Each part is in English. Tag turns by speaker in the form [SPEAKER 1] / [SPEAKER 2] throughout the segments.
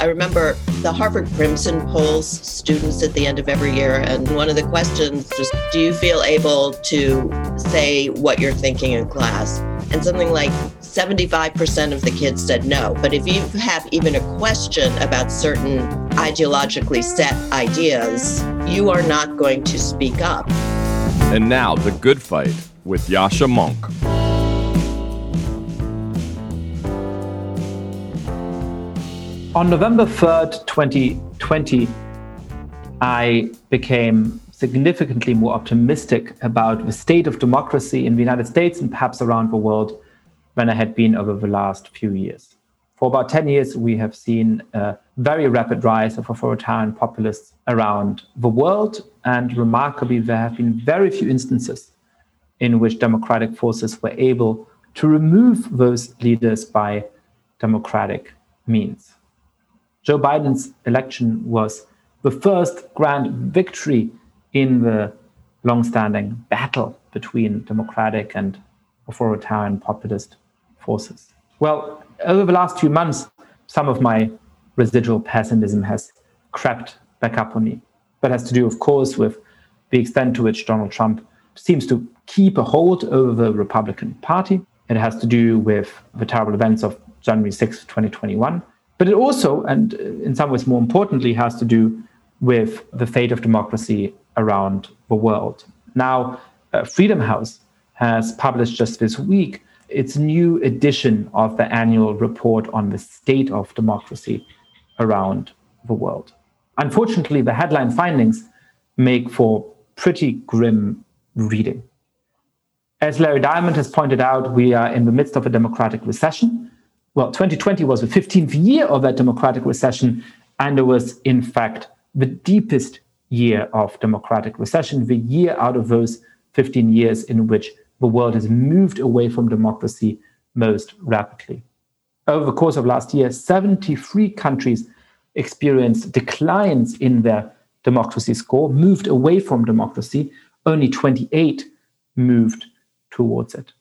[SPEAKER 1] I remember the Harvard Crimson polls students at the end of every year. And one of the questions was Do you feel able to say what you're thinking in class? And something like 75% of the kids said no. But if you have even a question about certain ideologically set ideas, you are not going to speak up.
[SPEAKER 2] And now, The Good Fight with Yascha Mounk.
[SPEAKER 3] On November 3rd, 2020, I became significantly more optimistic about the state of democracy in the United States and perhaps around the world than I had been over the last few years. For about 10 years, we have seen a very rapid rise of authoritarian populists around the world. And remarkably, there have been very few instances in which democratic forces were able to remove those leaders by democratic means. Joe Biden's election was the first grand victory in the long-standing battle between democratic and authoritarian populist forces. Well, over the last few months, some of my residual pessimism has crept back up on me. That has to do, of course, with the extent to which Donald Trump seems to keep a hold over the Republican Party. It has to do with the terrible events of January 6, 2021. But it also, and in some ways more importantly, has to do with the fate of democracy around the world. Now, uh, Freedom House has published just this week its new edition of the annual report on the state of democracy around the world. Unfortunately, the headline findings make for pretty grim reading. As Larry Diamond has pointed out, we are in the midst of a democratic recession well, 2020 was the 15th year of that democratic recession, and it was, in fact, the deepest year of democratic recession, the year out of those 15 years in which the world has moved away from democracy most rapidly. Over the course of last year, 73 countries experienced declines in their democracy score, moved away from democracy. Only 28 moved towards it.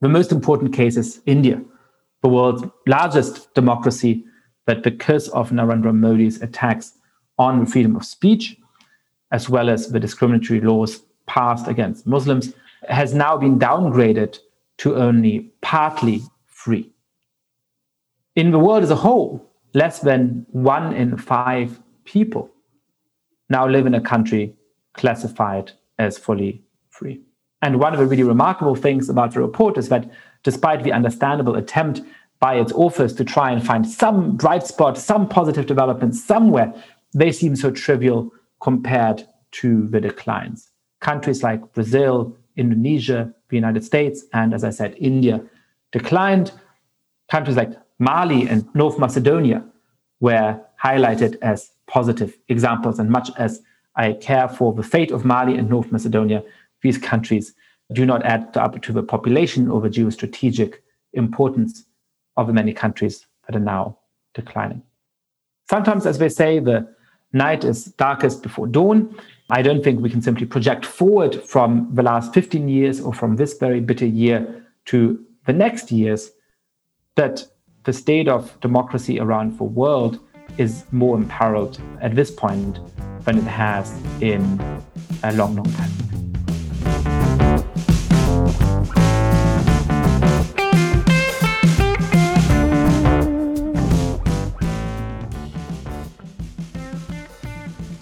[SPEAKER 3] The most important case is India the world's largest democracy, but because of Narendra Modi's attacks on freedom of speech, as well as the discriminatory laws passed against Muslims, has now been downgraded to only partly free. In the world as a whole, less than one in five people now live in a country classified as fully free. And one of the really remarkable things about the report is that despite the understandable attempt by its authors to try and find some bright spot, some positive development somewhere, they seem so trivial compared to the declines. Countries like Brazil, Indonesia, the United States, and as I said, India declined. Countries like Mali and North Macedonia were highlighted as positive examples. And much as I care for the fate of Mali and North Macedonia, these countries do not add up to the population or the geostrategic importance of the many countries that are now declining. Sometimes, as they say, the night is darkest before dawn. I don't think we can simply project forward from the last 15 years or from this very bitter year to the next years that the state of democracy around the world is more imperiled at this point than it has in a long, long time.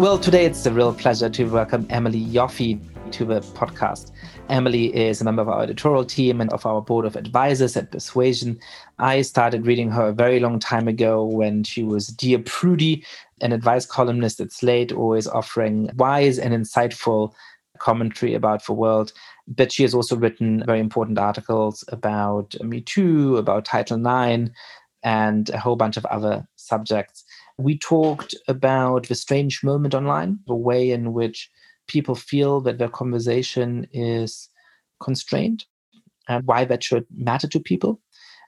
[SPEAKER 4] Well, today it's a real pleasure to welcome Emily Yoffe to the podcast. Emily is a member of our editorial team and of our board of advisors at Persuasion. I started reading her a very long time ago when she was Dear Prudie, an advice columnist at Slate, always offering wise and insightful commentary about the world. But she has also written very important articles about Me Too, about Title IX, and a whole bunch of other subjects we talked about the strange moment online, the way in which people feel that their conversation is constrained and why that should matter to people.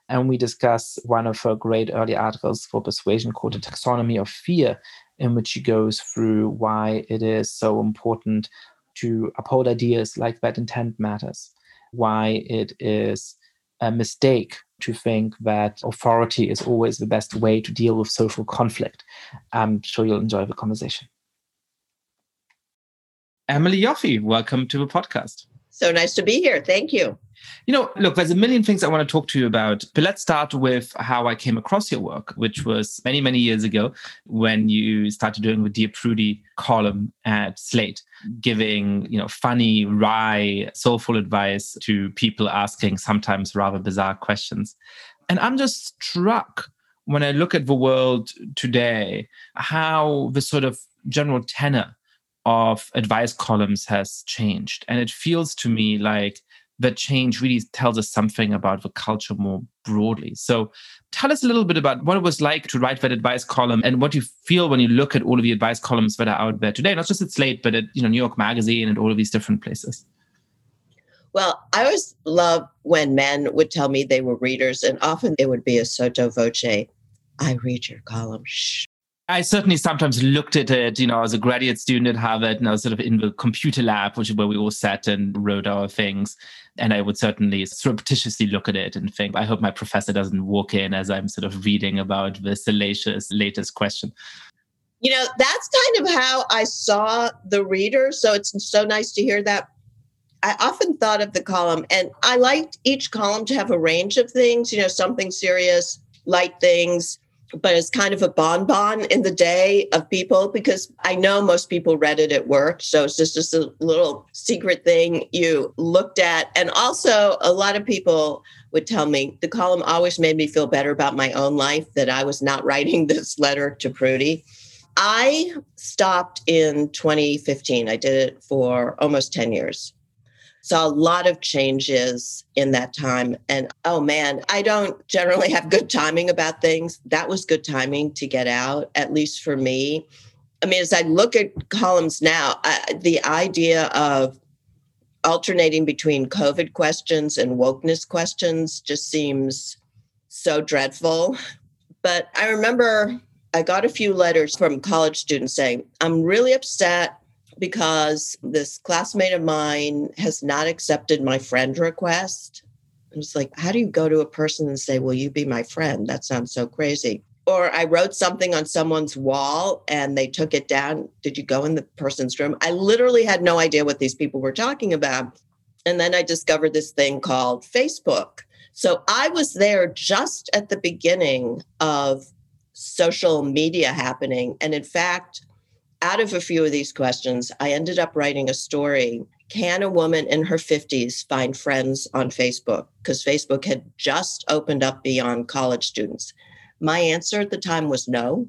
[SPEAKER 4] And we discuss one of her great early articles for Persuasion called The Taxonomy of Fear, in which she goes through why it is so important to uphold ideas like that intent matters, why it is
[SPEAKER 3] a mistake to think that authority is always the best way to deal with social conflict. I'm sure you'll enjoy the conversation. Emily Yoffe, welcome to the podcast.
[SPEAKER 1] So nice to be here. Thank you.
[SPEAKER 3] You know, look, there's a million things I want to talk to you about, but let's start with how I came across your work, which was many, many years ago when you started doing the Dear Prudie column at Slate, giving, you know, funny, wry, soulful advice to people asking sometimes rather bizarre questions. And I'm just struck when I look at the world today, how the sort of general tenor of advice columns has changed. And it feels to me like that change really tells us something about the culture more broadly. So tell us a little bit about what it was like to write that advice column and what you feel when you look at all of the advice columns that are out there today, not just at Slate, but at you know New York Magazine and all of these different places.
[SPEAKER 1] Well, I always love when men would tell me they were readers, and often it would be a sotto voce. I read your column. Shh.
[SPEAKER 3] I certainly sometimes looked at it, you know, as a graduate student at Harvard, and I was sort of in the computer lab, which is where we all sat and wrote our things. And I would certainly surreptitiously look at it and think, I hope my professor doesn't walk in as I'm sort of reading about the salacious latest question.
[SPEAKER 1] You know, that's kind of how I saw the reader. So it's so nice to hear that. I often thought of the column, and I liked each column to have a range of things, you know, something serious, light things but it's kind of a bonbon in the day of people because I know most people read it at work. So it's just, just a little secret thing you looked at. And also, a lot of people would tell me the column always made me feel better about my own life that I was not writing this letter to Prudie. I stopped in 2015. I did it for almost 10 years. Saw a lot of changes in that time. And oh man, I don't generally have good timing about things. That was good timing to get out, at least for me. I mean, as I look at columns now, I, the idea of alternating between COVID questions and wokeness questions just seems so dreadful. But I remember I got a few letters from college students saying, I'm really upset because this classmate of mine has not accepted my friend request. I was like, how do you go to a person and say, Will you be my friend? That sounds so crazy. Or I wrote something on someone's wall and they took it down. Did you go in the person's room? I literally had no idea what these people were talking about. And then I discovered this thing called Facebook. So I was there just at the beginning of social media happening. And in fact, out of a few of these questions, I ended up writing a story. Can a woman in her 50s find friends on Facebook? Because Facebook had just opened up beyond college students. My answer at the time was no.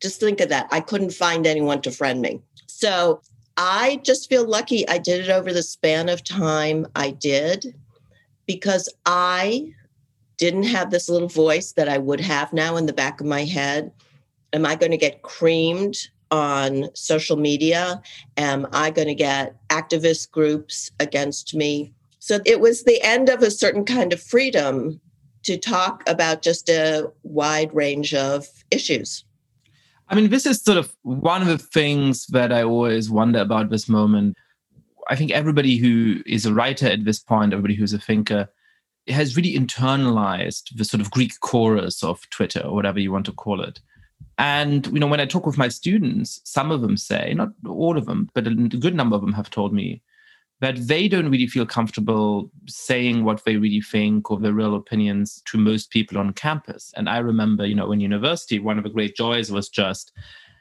[SPEAKER 1] Just think of that. I couldn't find anyone to friend me. So I just feel lucky I did it over the span of time I did because I didn't have this little voice that I would have now in the back of my head. Am I going to get creamed on social media? Am I going to get activist groups against me? So it was the end of a certain kind of freedom to talk about just a wide range of issues.
[SPEAKER 3] I mean, this is sort of one of the things that I always wonder about this moment. I think everybody who is a writer at this point, everybody who's a thinker, has really internalized the sort of Greek chorus of Twitter or whatever you want to call it. And you know, when I talk with my students, some of them say, not all of them, but a good number of them have told me that they don't really feel comfortable saying what they really think or their real opinions to most people on campus. And I remember, you know, in university, one of the great joys was just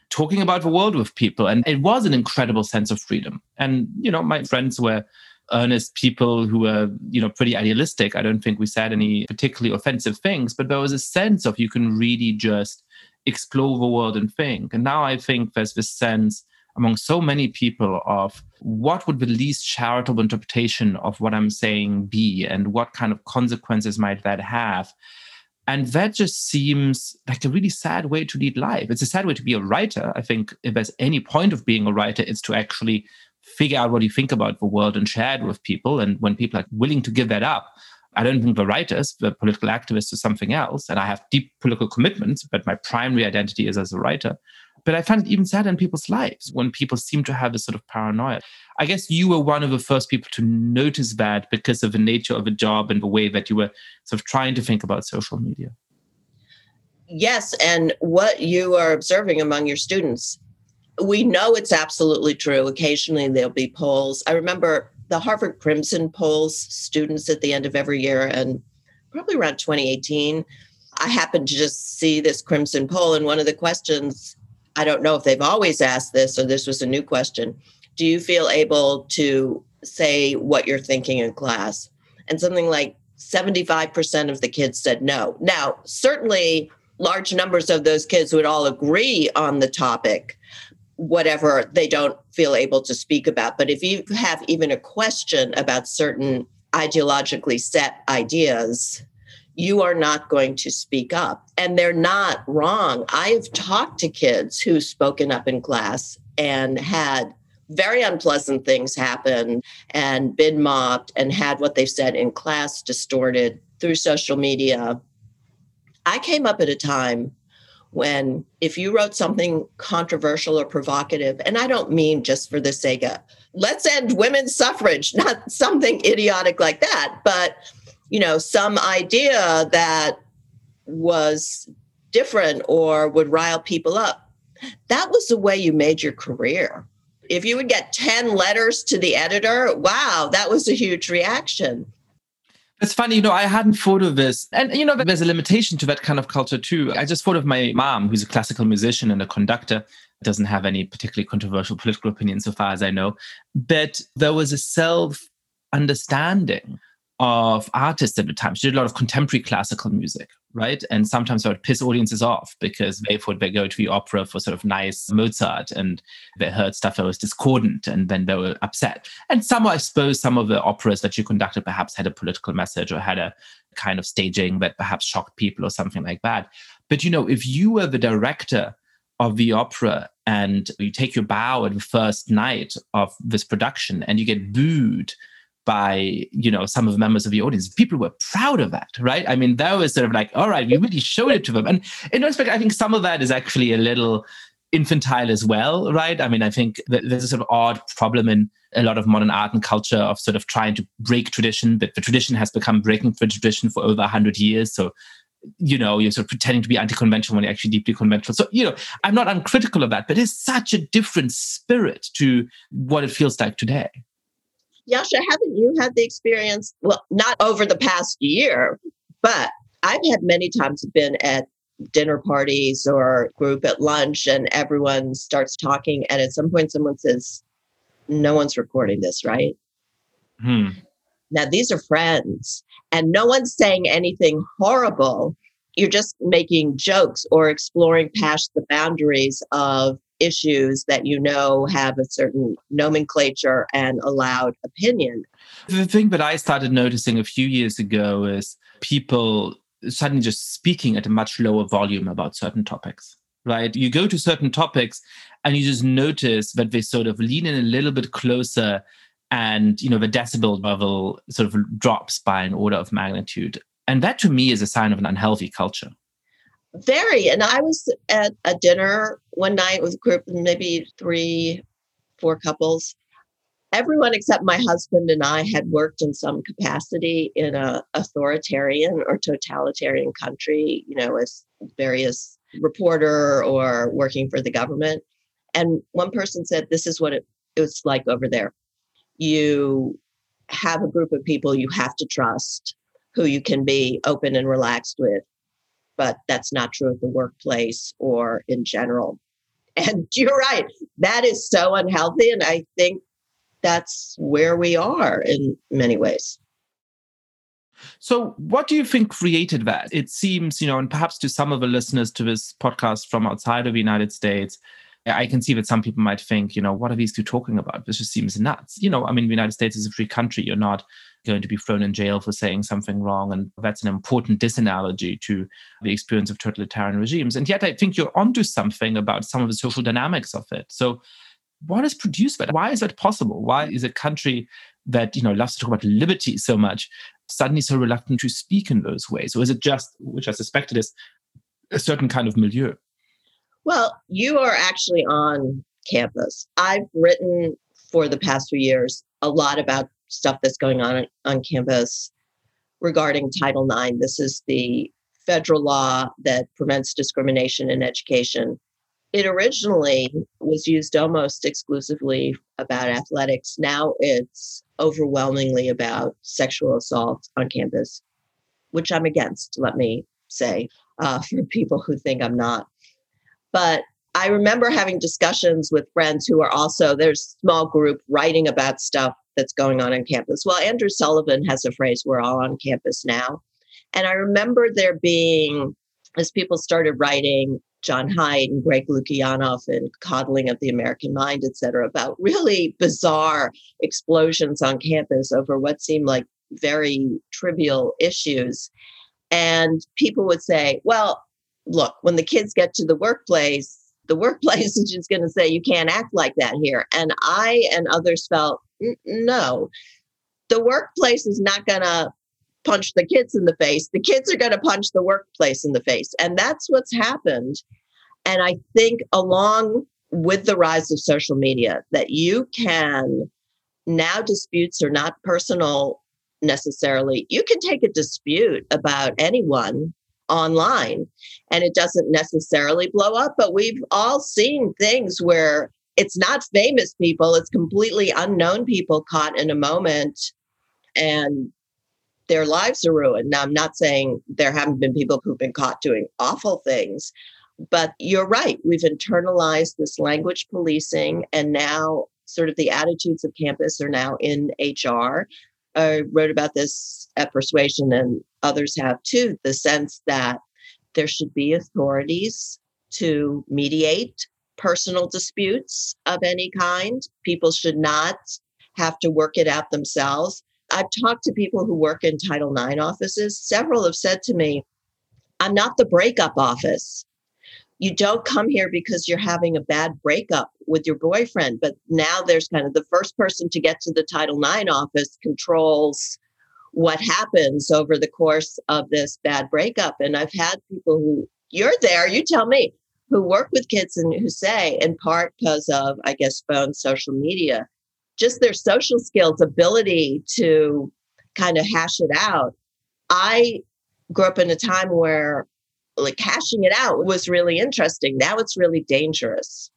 [SPEAKER 3] talking about the world with people. And it was an incredible sense of freedom. And, you know, my friends were earnest people who were, you know, pretty idealistic. I don't think we said any particularly offensive things, but there was a sense of you can really just explore the world and think. And now I think there's this sense among so many people of what would the least charitable interpretation of what I'm saying be and what kind of consequences might that have. And that just seems like a really sad way to lead life. It's a sad way to be a writer. I think if there's any point of being a writer, it's to actually figure out what you think about the world and share it with people. And when people are willing to give that up, I don't think the writers, the political activists, is something else. And I have deep political commitments, but my primary identity is as a writer. But I find it even sad in people's lives when people seem to have this sort of paranoia. I guess you were one of the first people to notice that because of the nature of the job and the way that you were sort of trying to think about social media.
[SPEAKER 1] Yes. And what you are observing among your students, we know it's absolutely true. Occasionally there'll be polls. I remember the Harvard Crimson polls students at the end of every year and probably around 2018. I happened to just see this Crimson poll, and one of the questions I don't know if they've always asked this or this was a new question. Do you feel able to say what you're thinking in class? And something like 75% of the kids said no. Now, certainly large numbers of those kids would all agree on the topic, whatever they don't feel able to speak about. But if you have even a question about certain ideologically set ideas, you are not going to speak up. And they're not wrong. I've talked to kids who've spoken up in class and had very unpleasant things happen and been mobbed and had what they've said in class distorted through social media. I came up at a time when if you wrote something controversial or provocative, and I don't mean just for the sake of let's end women's suffrage, not something idiotic like that, but you know, some idea that was different or would rile people up, that was the way you made your career. If you would get 10 letters to the editor, wow, that was a huge reaction.
[SPEAKER 3] It's funny, you know, I hadn't thought of this. And, you know, there's a limitation to that kind of culture too. I just thought of my mom, who's a classical musician and a conductor, doesn't have any particularly controversial political opinions so far as I know. But there was a self understanding of artists at the time. She did a lot of contemporary classical music, right? And sometimes I would piss audiences off because they thought they go to the opera for sort of nice Mozart and they heard stuff that was discordant and then they were upset. And some, I suppose, some of the operas that she conducted perhaps had a political message or had a kind of staging that perhaps shocked people or something like that. But you know, if you were the director of the opera and you take your bow at the first night of this production and you get booed by you know some of the members of the audience. People were proud of that right? I mean that was sort of like all right we really showed it to them. And in respect i think some of that is actually a little infantile as well right? I mean i think there's a sort of odd problem in a lot of modern art and culture of sort of trying to break tradition but the tradition has become breaking the tradition for over 100 years. So you know, you're sort of pretending to be anti-conventional when you're actually deeply conventional. So, you know, I'm not uncritical of that, but it's such a different spirit to what it feels like today.
[SPEAKER 1] Yascha, haven't you had the experience? Well, not over the past year, but I've had many times been at dinner parties or group at lunch and everyone starts talking and at some point someone says no one's recording this right hmm. now these are friends and no one's saying anything horrible you're just making jokes or exploring past the boundaries of issues that you know have a certain nomenclature and allowed opinion.
[SPEAKER 3] The thing that I started noticing a few years ago is people suddenly just speaking at a much lower volume about certain topics. Right? You go to certain topics and you just notice that they sort of lean in a little bit closer and you know the decibel level sort of drops by an order of magnitude. And that to me is a sign of an unhealthy culture.
[SPEAKER 1] Very. And I was at a dinner one night with a group, maybe three, four couples. Everyone except my husband and I had worked in some capacity in a authoritarian or totalitarian country, you know, as various reporter or working for the government. And one person said, This is what it, it was like over there. You have a group of people you have to trust who you can be open and relaxed with but that's not true at the workplace or in general. And you're right, that is so unhealthy. And I think that's where we are in many ways.
[SPEAKER 3] So, what do you think created that? It seems, you know, and perhaps to some of the listeners to this podcast from outside of the United States, I can see that some people might think, you know, what are these two talking about? This just seems nuts. You know, I mean, the United States is a free country. You're not going to be thrown in jail for saying something wrong. And that's an important disanalogy to the experience of totalitarian regimes. And yet, I think you're onto something about some of the social dynamics of it. So, what has produced that? Why is that possible? Why is a country that you know loves to talk about liberty so much suddenly so reluctant to speak in those ways? Or is it just, which I suspect it is, a certain kind of milieu?
[SPEAKER 1] Well, you are actually on campus. I've written for the past few years a lot about stuff that's going on on campus regarding Title IX. This is the federal law that prevents discrimination in education. It originally was used almost exclusively about athletics. Now it's overwhelmingly about sexual assault on campus, which I'm against, let me say, uh, for people who think I'm not. But I remember having discussions with friends who are also, there's a small group writing about stuff that's going on on campus. Well, Andrew Sullivan has a phrase, we're all on campus now. And I remember there being, as people started writing, John Haidt and Greg Lukianoff and Coddling of the American Mind, et cetera, about really bizarre explosions on campus over what seemed like very trivial issues. And people would say, well, look, when the kids get to the workplace, the workplace is just going to say, you can't act like that here. And I and others felt, no, the workplace is not going to punch the kids in the face. The kids are going to punch the workplace in the face. And that's what's happened. And I think along with the rise of social media, that you can now disputes are not personal necessarily. You can take a dispute about anyone online and it doesn't necessarily blow up, but we've all seen things where it's not famous people, it's completely unknown people caught in a moment and their lives are ruined. Now, I'm not saying there haven't been people who've been caught doing awful things, but you're right. We've internalized this language policing, and now sort of the attitudes of campus are now in HR. I wrote about this at Persuasion, and others have too the sense that there should be authorities to mediate personal disputes of any kind. People should not have to work it out themselves. I've talked to people who work in Title IX offices. Several have said to me, I'm not the breakup office. You don't come here because you're having a bad breakup with your boyfriend. But now there's kind of the first person to get to the Title IX office controls what happens over the course of this bad breakup. And I've had people who, you're there, you tell me, who work with kids and who say, in part because of, I guess, phone, social media, just their social skills, ability to kind of hash it out. I grew up in a time where like hashing it out was really interesting. Now it's really dangerous.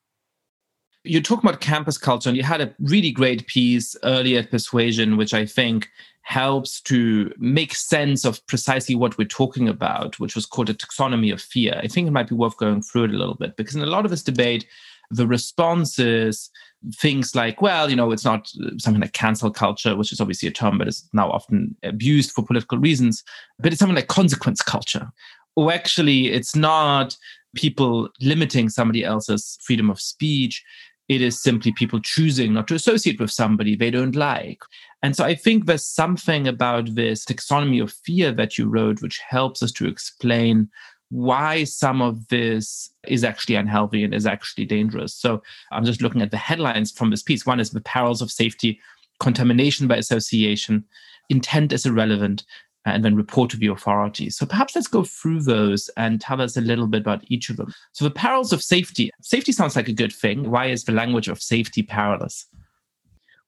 [SPEAKER 3] You talk about campus culture, and you had a really great piece earlier at Persuasion, which I think helps to make sense of precisely what we're talking about, which was called a taxonomy of fear. I think it might be worth going through it a little bit because in a lot of this debate, the response is things like, well, you know, it's not something like cancel culture, which is obviously a term, but is now often abused for political reasons, but it's something like consequence culture, or actually it's not people limiting somebody else's freedom of speech. It is simply people choosing not to associate with somebody they don't like. And so I think there's something about this taxonomy of fear that you wrote, which helps us to explain why some of this is actually unhealthy and is actually dangerous. So I'm just looking at the headlines from this piece. One is the perils of safety, contamination by association, intent is irrelevant, Uh, and then report to the authorities. So perhaps let's go through those and tell us a little bit about each of them. So the perils of safety. Safety sounds like a good thing. Mm. Why is the language of safety perilous?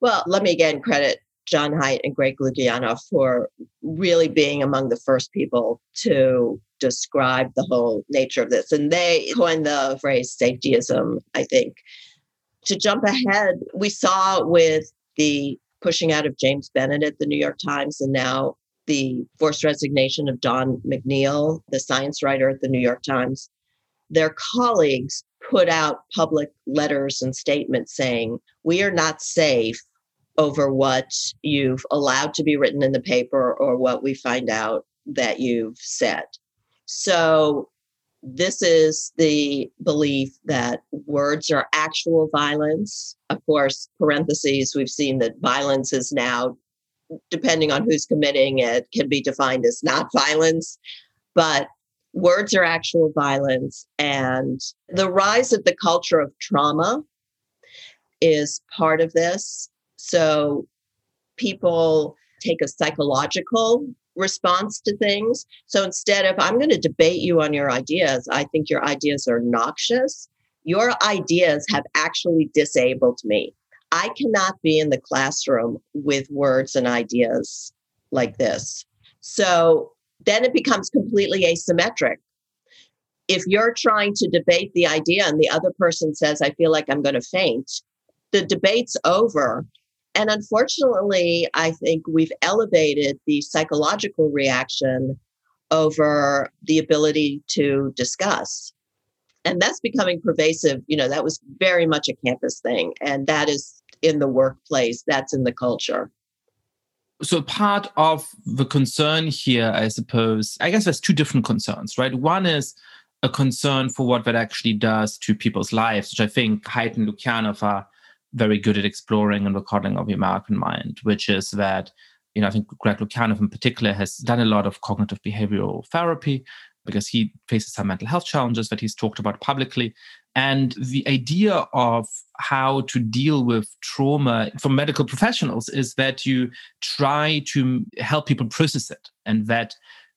[SPEAKER 1] Well, let me again credit John Haidt and Greg Lukianoff for really being among the first people to describe the whole nature of this. And they coined the phrase safetyism, I think. To jump ahead, we saw with the pushing out of James Bennet at the New York Times and now the forced resignation of Don McNeil, the science writer at the New York Times, their colleagues put out public letters and statements saying, We are not safe over what you've allowed to be written in the paper or what we find out that you've said. So, this is the belief that words are actual violence. Of course, parentheses, we've seen that violence is now depending on who's committing it, can be defined as not violence. But words are actual violence. And the rise of the culture of trauma is part of this. So people take a psychological response to things. So instead of, I'm going to debate you on your ideas, I think your ideas are noxious. Your ideas have actually disabled me. I cannot be in the classroom with words and ideas like this. So then it becomes completely asymmetric. If you're trying to debate the idea and the other person says, I feel like I'm going to faint, the debate's over. And unfortunately, I think we've elevated the psychological reaction over the ability to discuss. And that's becoming pervasive. You know, that was very much a campus thing. And that is in the workplace, that's in the culture.
[SPEAKER 3] So, part of the concern here, I suppose, I guess there's two different concerns, right? One is a concern for what that actually does to people's lives, which I think Haidt and Lukianoff are very good at exploring and recording of the American mind, which is that, you know, I think Greg Lukianoff in particular has done a lot of cognitive behavioral therapy because he faces some mental health challenges that he's talked about publicly. And the idea of how to deal with trauma for medical professionals is that you try to help people process it and that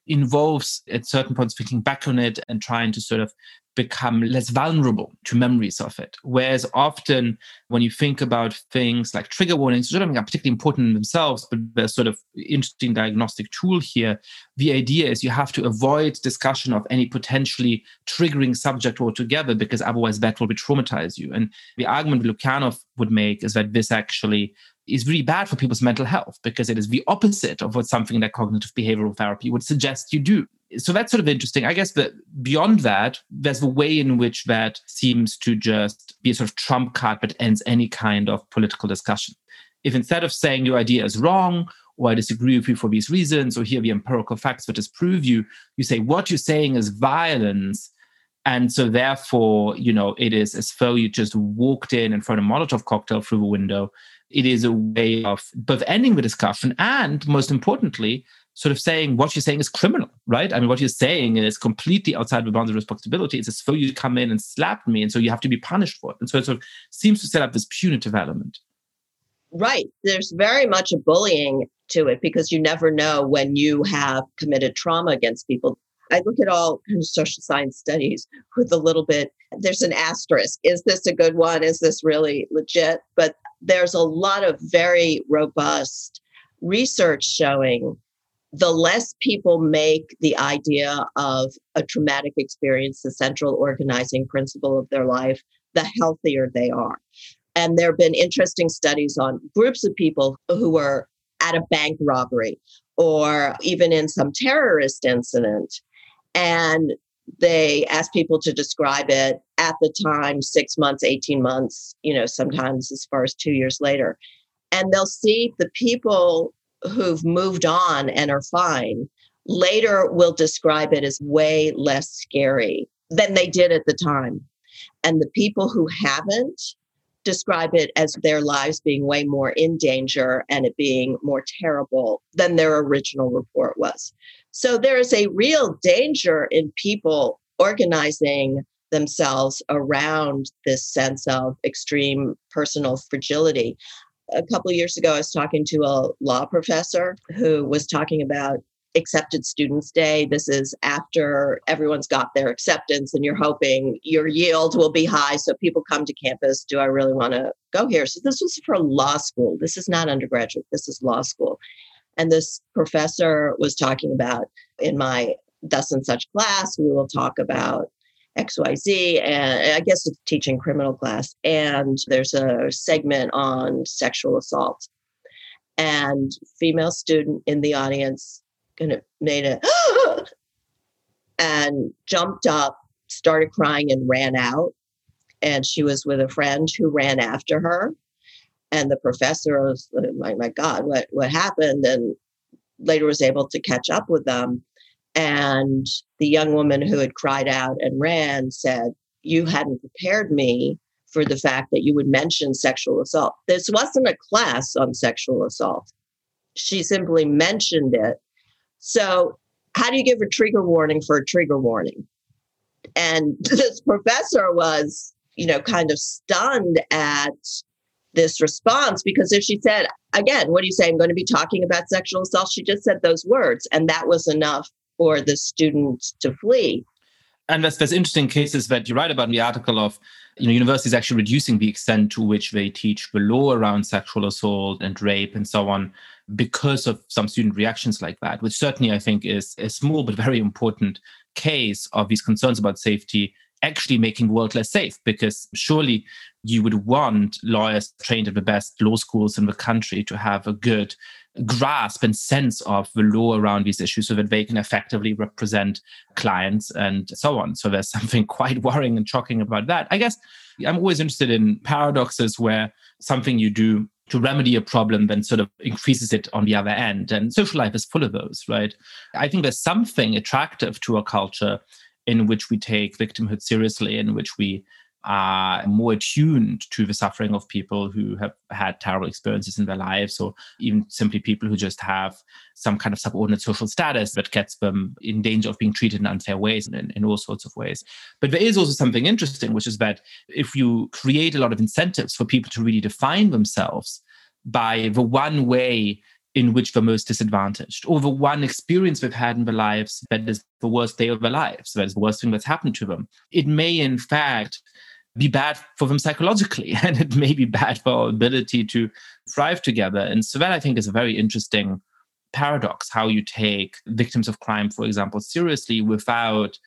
[SPEAKER 3] involves at certain points thinking back on it and trying to sort of become less vulnerable to memories of it. Whereas often when you think about things like trigger warnings, which I think are particularly important in themselves, but they're sort of interesting diagnostic tool here, the idea is you have to avoid discussion of any potentially triggering subject altogether because otherwise that will be traumatize you. And the argument Lukianoff would make is that this actually is really bad for people's mental health because it is the opposite of what something like cognitive behavioral therapy would suggest you do so that's sort of interesting. I guess that beyond that, there's the way in which that seems to just be a sort of trump card that ends any kind of political discussion. If instead of saying your idea is wrong, or I disagree with you for these reasons, or here are the empirical facts that disprove you, you say what you're saying is violence. And so therefore, you know, it is as though you just walked in and thrown a Molotov cocktail through the window. It is a way of both ending the discussion and most importantly, sort of saying what you're saying is criminal, right? I mean, what you're saying is completely outside the bounds of responsibility. It's as though you come in and slapped me, and so you have to be punished for it. And so it sort of seems to set up this punitive element.
[SPEAKER 1] Right. There's very much a bullying to it because you never know when you have committed trauma against people. I look at all social science studies with a little bit, there's an asterisk. Is this a good one? Is this really legit? But there's a lot of very robust research showing the less people make the idea of a traumatic experience the central organizing principle of their life, the healthier they are. And there have been interesting studies on groups of people who were at a bank robbery or even in some terrorist incident. And they asked people to describe it at the time, six months, 18 months, you know, sometimes as far as two years later. And they'll see the people who've moved on and are fine later will describe it as way less scary than they did at the time. And the people who haven't describe it as their lives being way more in danger and it being more terrible than their original report was. So there is a real danger in people organizing themselves around this sense of extreme personal fragility a couple years ago, I was talking to a law professor who was talking about accepted students day. This is after everyone's got their acceptance and you're hoping your yield will be high so people come to campus do i really want to go here? So this was for law school. This is not undergraduate. This is law school. And this professor was talking about in my thus and such class we will talk about XYZ, and I guess it's teaching criminal class. And there's a segment on sexual assault. And female student in the audience kind of made a and jumped up, started crying, and ran out. And she was with a friend who ran after her. And the professor was like, my God, what, what happened? And later was able to catch up with them and the young woman who had cried out and ran said, You hadn't prepared me for the fact that you would mention sexual assault. This wasn't a class on sexual assault. She simply mentioned it. So, how do you give a trigger warning for a trigger warning? And this professor was, you know, kind of stunned at this response because if she said, again, what do you say? I'm going to be talking about sexual assault. She just said those words, and that was enough for the students to flee.
[SPEAKER 3] And there's, there's interesting cases that you write about in the article of you know universities actually reducing the extent to which they teach the law around sexual assault and rape and so on because of some student reactions like that, which certainly I think is a small but very important case of these concerns about safety actually making the world less safe because surely you would want lawyers trained at the best law schools in the country to have a good grasp and sense of the law around these issues so that they can effectively represent clients and so on. So there's something quite worrying and shocking about that. I guess I'm always interested in paradoxes where something you do to remedy a problem then sort of increases it on the other end. And social life is full of those, right? I think there's something attractive to a culture in which we take victimhood seriously, in which we are more attuned to the suffering of people who have had terrible experiences in their lives, or even simply people who just have some kind of subordinate social status that gets them in danger of being treated in unfair ways in, in all sorts of ways. But there is also something interesting, which is that if you create a lot of incentives for people to really define themselves by the one way in which they're most disadvantaged, or the one experience they've had in their lives that is the worst day of their lives, that is the worst thing that's happened to them. It may, in fact, be bad for them psychologically, and it may be bad for our ability to thrive together. And so that I think is a very interesting paradox how you take victims of crime, for example, seriously without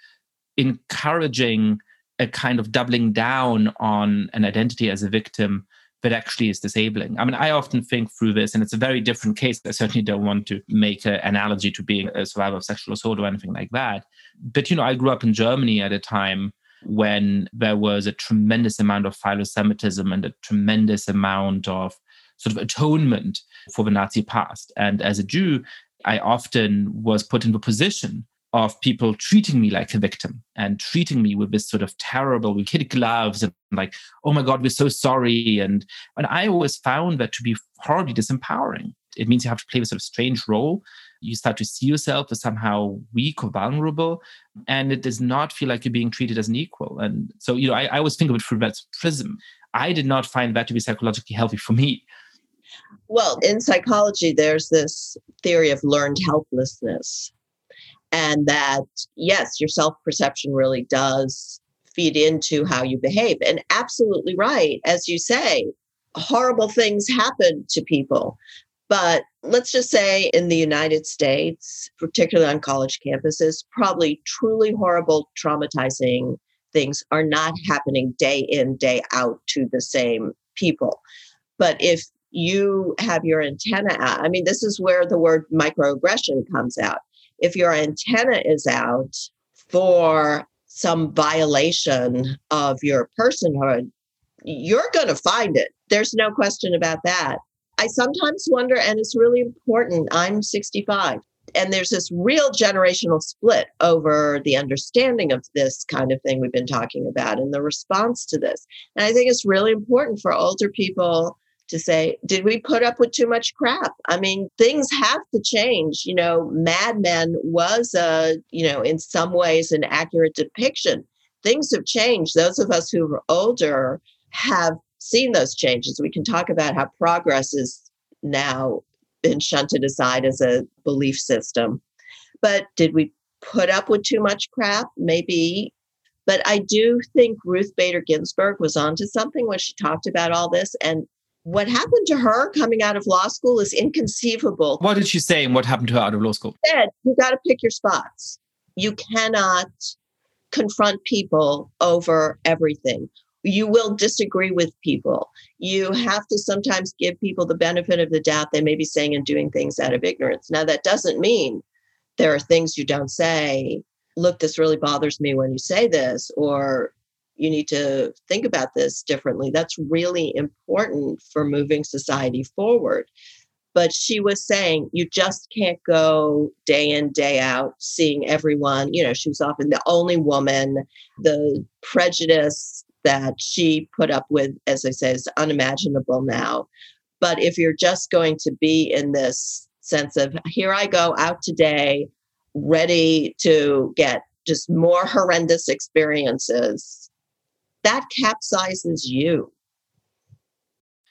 [SPEAKER 3] encouraging a kind of doubling down on an identity as a victim that actually is disabling. I mean, I often think through this, and it's a very different case. I certainly don't want to make an analogy to being a survivor of sexual assault or anything like that. But, you know, I grew up in Germany at a time when there was a tremendous amount of philo-Semitism and a tremendous amount of sort of atonement for the Nazi past. And as a Jew, I often was put in the position of people treating me like a victim and treating me with this sort of terrible with kid gloves and like, oh my God, we're so sorry. And and I always found that to be horribly disempowering. It means you have to play this sort of strange role. You start to see yourself as somehow weak or vulnerable, and it does not feel like you're being treated as an equal. And so, you know, I, I always think of it through that prism. I did not find that to be psychologically healthy for me.
[SPEAKER 1] Well, in psychology, there's this theory of learned helplessness and that yes your self perception really does feed into how you behave and absolutely right as you say horrible things happen to people but let's just say in the united states particularly on college campuses probably truly horrible traumatizing things are not mm-hmm. happening day in day out to the same people but if you have your antenna out i mean this is where the word microaggression comes out if your antenna is out for some violation of your personhood, you're going to find it. There's no question about that. I sometimes wonder, and it's really important. I'm 65, and there's this real generational split over the understanding of this kind of thing we've been talking about and the response to this. And I think it's really important for older people to say, did we put up with too much crap? I mean, things have to change. You know, Mad Men was a, you know, in some ways an accurate depiction. Things have changed. Those of us who are older have seen those changes. We can talk about how progress is now been shunted aside as a belief system. But did we put up with too much crap? Maybe. But I do think Ruth Bader Ginsburg was onto something when she talked about all this. And what happened to her coming out of law school is inconceivable.
[SPEAKER 3] What did she say and what happened to her out of law school?
[SPEAKER 1] She said, you got to pick your spots. You cannot confront people over everything. You will disagree with people. You mm-hmm. have to sometimes give people the benefit of the doubt they may be saying and doing things out of ignorance. Now, that doesn't mean there are things you don't say. Look, this really bothers me when you say this, or you need to think about this differently. That's really important for moving society forward. But she was saying you just can't go day in, day out seeing everyone. You know, she was often the only woman. The prejudice that she put up with, as I say, is unimaginable now. But if you're just going to be in this sense of here I go out today, ready to get just more horrendous experiences that capsizes you.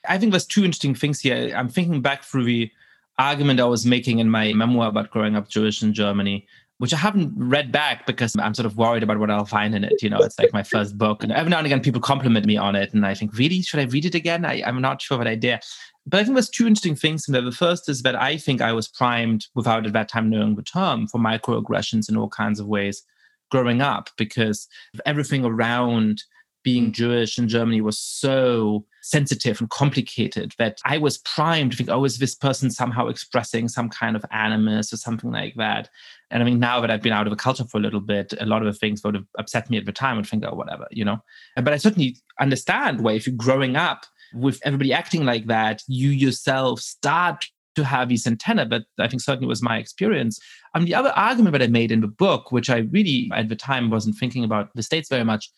[SPEAKER 3] I think there's two interesting things here. I'm thinking back through the argument I was making in my memoir about growing up Jewish in Germany, which I haven't read back because I'm sort of worried about what I'll find in it. You know, it's like my first book. And every now and again, people compliment me on it. And I think, really, should I read it again? I, I'm not sure what I dare. But I think there's two interesting things in there. The first is that I think I was primed without at that time knowing the term for microaggressions in all kinds of ways growing up because everything around being Jewish in Germany was so sensitive and complicated that I was primed to think, oh, is this person somehow expressing some kind of animus or something like that? And I mean, now that I've been out of the culture for a little bit, a lot of the things would have upset me at the time and think, oh, whatever, you know? But I certainly understand why if you're growing up with everybody acting like that, you yourself start to have these antenna, but I think certainly was my experience. And the other argument that I made in the book, which I really at the time wasn't thinking about the states very much,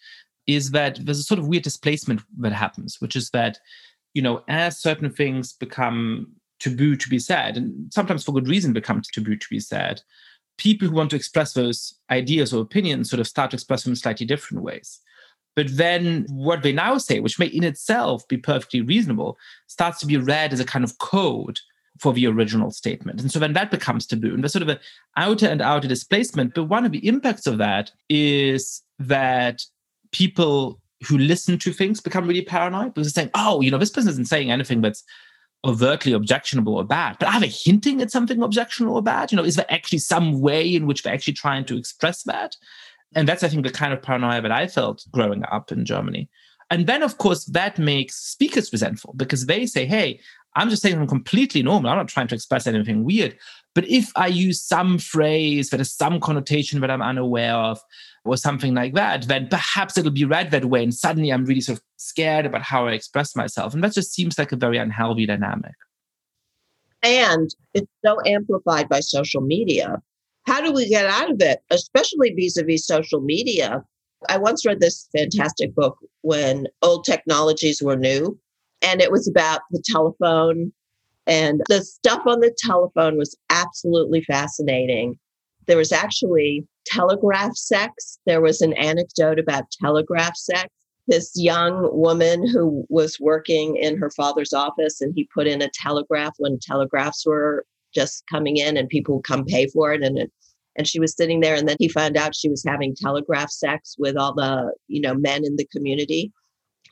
[SPEAKER 3] is that there's a sort of weird displacement that happens, which is that, you know, as certain things become taboo to be said, and sometimes for good reason become taboo to be said, people who want to express those ideas or opinions sort of start to express them in slightly different ways. But then what they now say, which may in itself be perfectly reasonable, starts to be read as a kind of code for the original statement. And so then that becomes taboo. And there's sort of an outer and outer displacement. But one of the impacts of that is that people who listen to things become really paranoid because they're saying, oh, you know, this person isn't saying anything that's overtly objectionable or bad, but are they hinting at something objectionable or bad? You know, is there actually some way in which they're actually trying to express that? And that's, I think, the kind of paranoia that I felt growing up in Germany. And then, of course, that makes speakers resentful because they say, hey, I'm just saying I'm completely normal. I'm not trying to express anything weird. But if I use some phrase that has some connotation that I'm unaware of, or something like that, then perhaps it'll be read that way. And suddenly I'm really sort of scared about how I express myself. And that just seems like a very unhealthy dynamic.
[SPEAKER 1] And it's so amplified by social media. How do we get out of it, especially vis a vis social media? I once read this fantastic book when old technologies were new, and it was about the telephone. And the stuff on the telephone was absolutely fascinating. There was actually telegraph sex. There was an anecdote about telegraph sex. This young woman who was working in her father's office, and he put in a telegraph when telegraphs were just coming in and people would come pay for it. And it, and she was sitting there, and then he found out she was having telegraph sex with all the you know men in the community.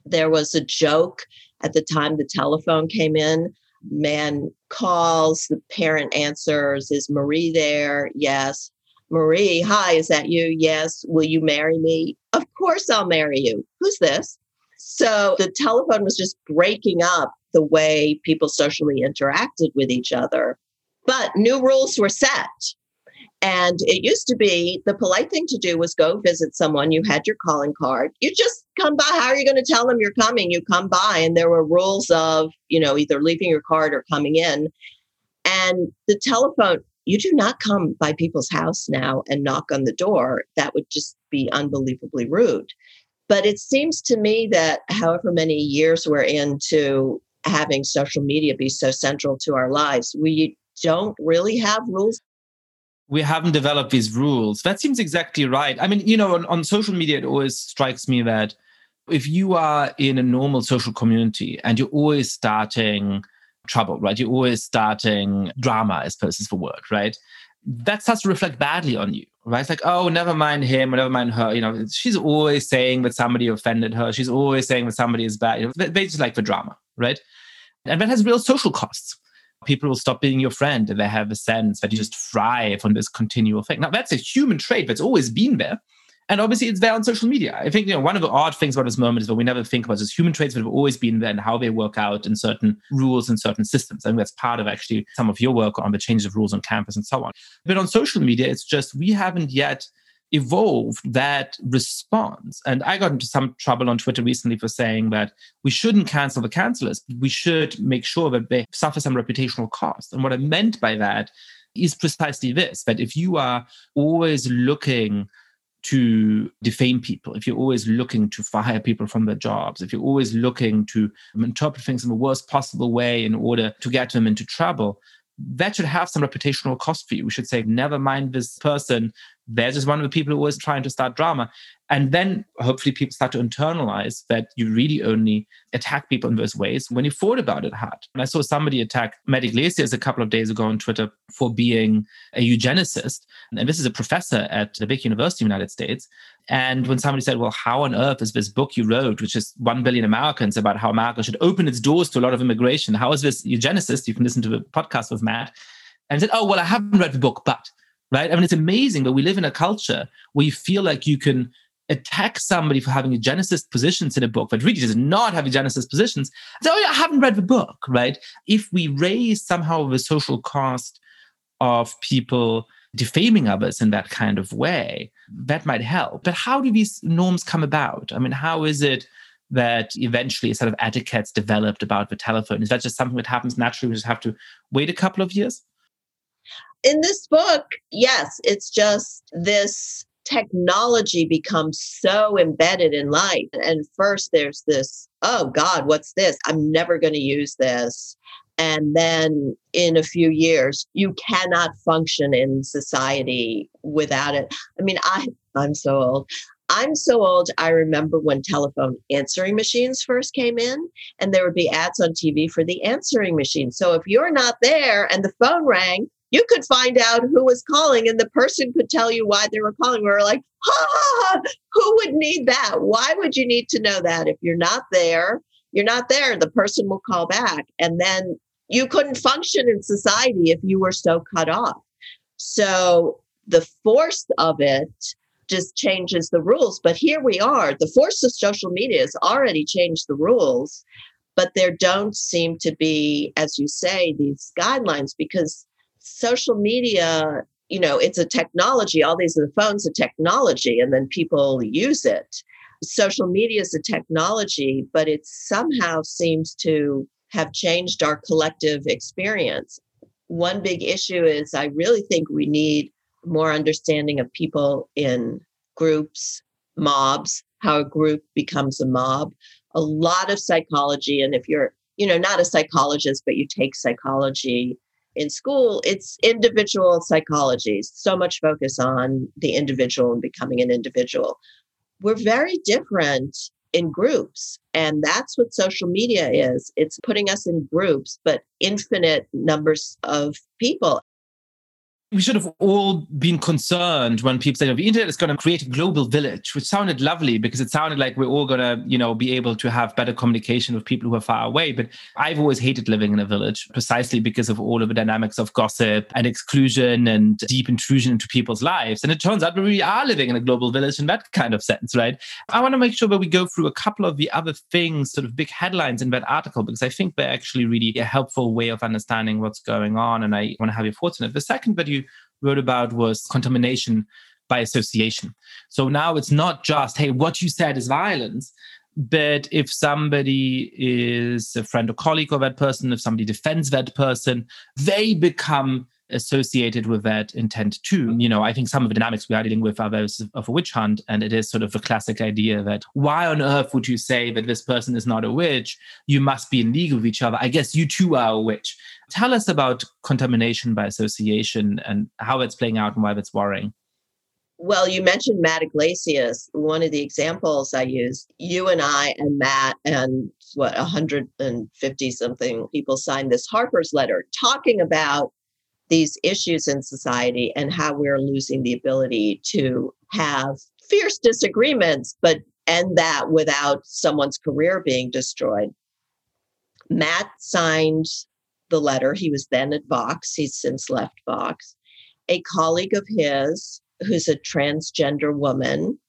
[SPEAKER 1] There was a joke at the time the telephone came in. Man calls, the parent answers, Is Marie there? Yes. Marie, hi, is that you? Yes. Will you marry me? Of course I'll marry you. Who's this? So the telephone was just breaking up the way people socially interacted with each other. But new rules were set. And it used to be the polite thing to do was go visit someone. You had your calling card. You just come by. How are you going to tell them you're coming? You come by, and there were rules of, you know, either leaving your card or coming in. And the telephone, you do not come by people's house now and knock on the door. That would just be unbelievably rude. But it seems to me that however many years we're into having social media be so central to our lives, we don't really have rules.
[SPEAKER 3] We haven't developed these rules. That seems exactly right. I mean, you know, on, on social media, it always strikes me that if you are in a normal social community and you're always starting trouble, right? You're always starting drama, I suppose is the word, right? That starts to reflect badly on you, right? It's like, oh, never mind him, or never mind her. You know, she's always saying that somebody offended her. She's always saying that somebody is bad. You know, they just like the drama, right? And that has real social costs. People will stop being your friend if they have a sense that you just thrive on this continual thing. Now, that's a human trait that's always been there. And obviously, it's there on social media. I think you know one of the odd things about this moment is that we never think about just human traits that have always been there and how they work out in certain rules and certain systems. I think that's part of actually some of your work on the changes of rules on campus and so on. But on social media, it's just we haven't yet evolved that response. And I got into some trouble on Twitter recently for saying that we shouldn't cancel the cancelers. We should make sure that they suffer some reputational cost. And what I meant by that is precisely this that if you are always looking to defame people, if you're always looking to fire people from their jobs, if you're always looking to interpret things in the worst possible way in order to get them into trouble, that should have some reputational cost for you. We should say, never mind this person they're just one of the people who trying to start drama. And then hopefully people start to internalize that you really only attack people in those ways when you thought about it hard. And I saw somebody attack Matt Yglesias a couple of days ago on Twitter for being a eugenicist. And this is a professor at the big university in the United States. And when somebody said, Well, how on earth is this book you wrote, which is 1 billion Americans about how America should open its doors to a lot of immigration? How is this eugenicist? You can listen to the podcast with Matt. And said, Oh, well, I haven't read the book, but, right? I mean, it's amazing, that we live in a culture where you feel like you can attack somebody for having eugenicist positions in a book, but really does not have eugenicist positions. So, oh, yeah, I haven't read the book, right? If we raise somehow the social cost of people defaming others in that kind of way, that might help. But how do these norms come about? I mean, how is it that eventually a set of etiquettes developed about the telephone? Is that just something that happens naturally? We just have to wait a couple of years?
[SPEAKER 1] In this book, yes, it's just this technology becomes so embedded in life. And first, there's this, oh God, what's this? I'm never going to use this. And then in a few years, you cannot function in society without it. I mean, I, I'm so old. I'm so old, I remember when telephone answering machines first came in, and there would be ads on TV for the answering machine. So if you're not there and the phone rang, you could find out who was calling and the person could tell you why they were calling. We were like, ha, ha, ha, who would need that? Why would you need to know that? If you're not there, you're not there. The person will call back. And then you couldn't function in society if you were so cut off. So the force of it just changes the rules. But here we are. The force of social media has already changed the rules, but there don't seem to be, as you say, these guidelines because social media you know it's a technology all these are the phones a technology and then people use it social media is a technology but it somehow seems to have changed our collective experience. One big issue is i really think we need more understanding of people in groups mobs how a group becomes a mob. A lot of psychology and if you're you know not a psychologist but you take psychology in school, it's individual psychology, so much focus on the individual and becoming an individual. We're very different in groups. And that's what social media is it's putting us in groups, but infinite numbers of people
[SPEAKER 3] we should have all been concerned when people said oh, the internet is going to create a global village, which sounded lovely because it sounded like we're all going to, you know, be able to have better communication with people who are far away. But I've always hated living in a village precisely because of all of the dynamics of gossip and exclusion and deep intrusion into people's lives. And it turns out we are living in a global village in that kind of sense, right? I want to make sure that we go through a couple of the other things, sort of big headlines in that article, because I think they're actually really a helpful way of understanding what's going on. And I want to have your thoughts on it. The second that you wrote about was contamination by association. So now it's not just, hey, what you said is violence, but if somebody is a friend or colleague of that person, if somebody defends that person, they become associated with that intent too. You know, I think some of the dynamics we are dealing with are those of a witch hunt. And it is sort of a classic idea that why on earth would you say that this person is not a witch? You must be in league with each other. I guess you too are a witch. Tell us about contamination by association and how it's playing out and why that's worrying.
[SPEAKER 1] Well, you mentioned Matt Yglesias. One of the examples I used, you and I and Matt and what 150 something people signed this Harper's letter talking about these issues in society and how we're losing the ability to have fierce disagreements, but end that without someone's career being destroyed. Matt signed the letter. He was then at Vox, he's since left Vox. A colleague of his, who's a transgender woman,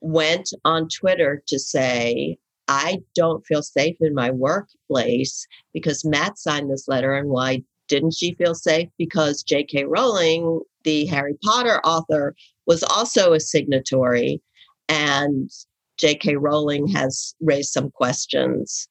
[SPEAKER 1] went on Twitter to say, I don't feel safe in my workplace because Matt signed this letter and why didn't she feel safe? Because J.K. Rowling, the Harry Potter author, was also a signatory. And J.K. Rowling has raised some questions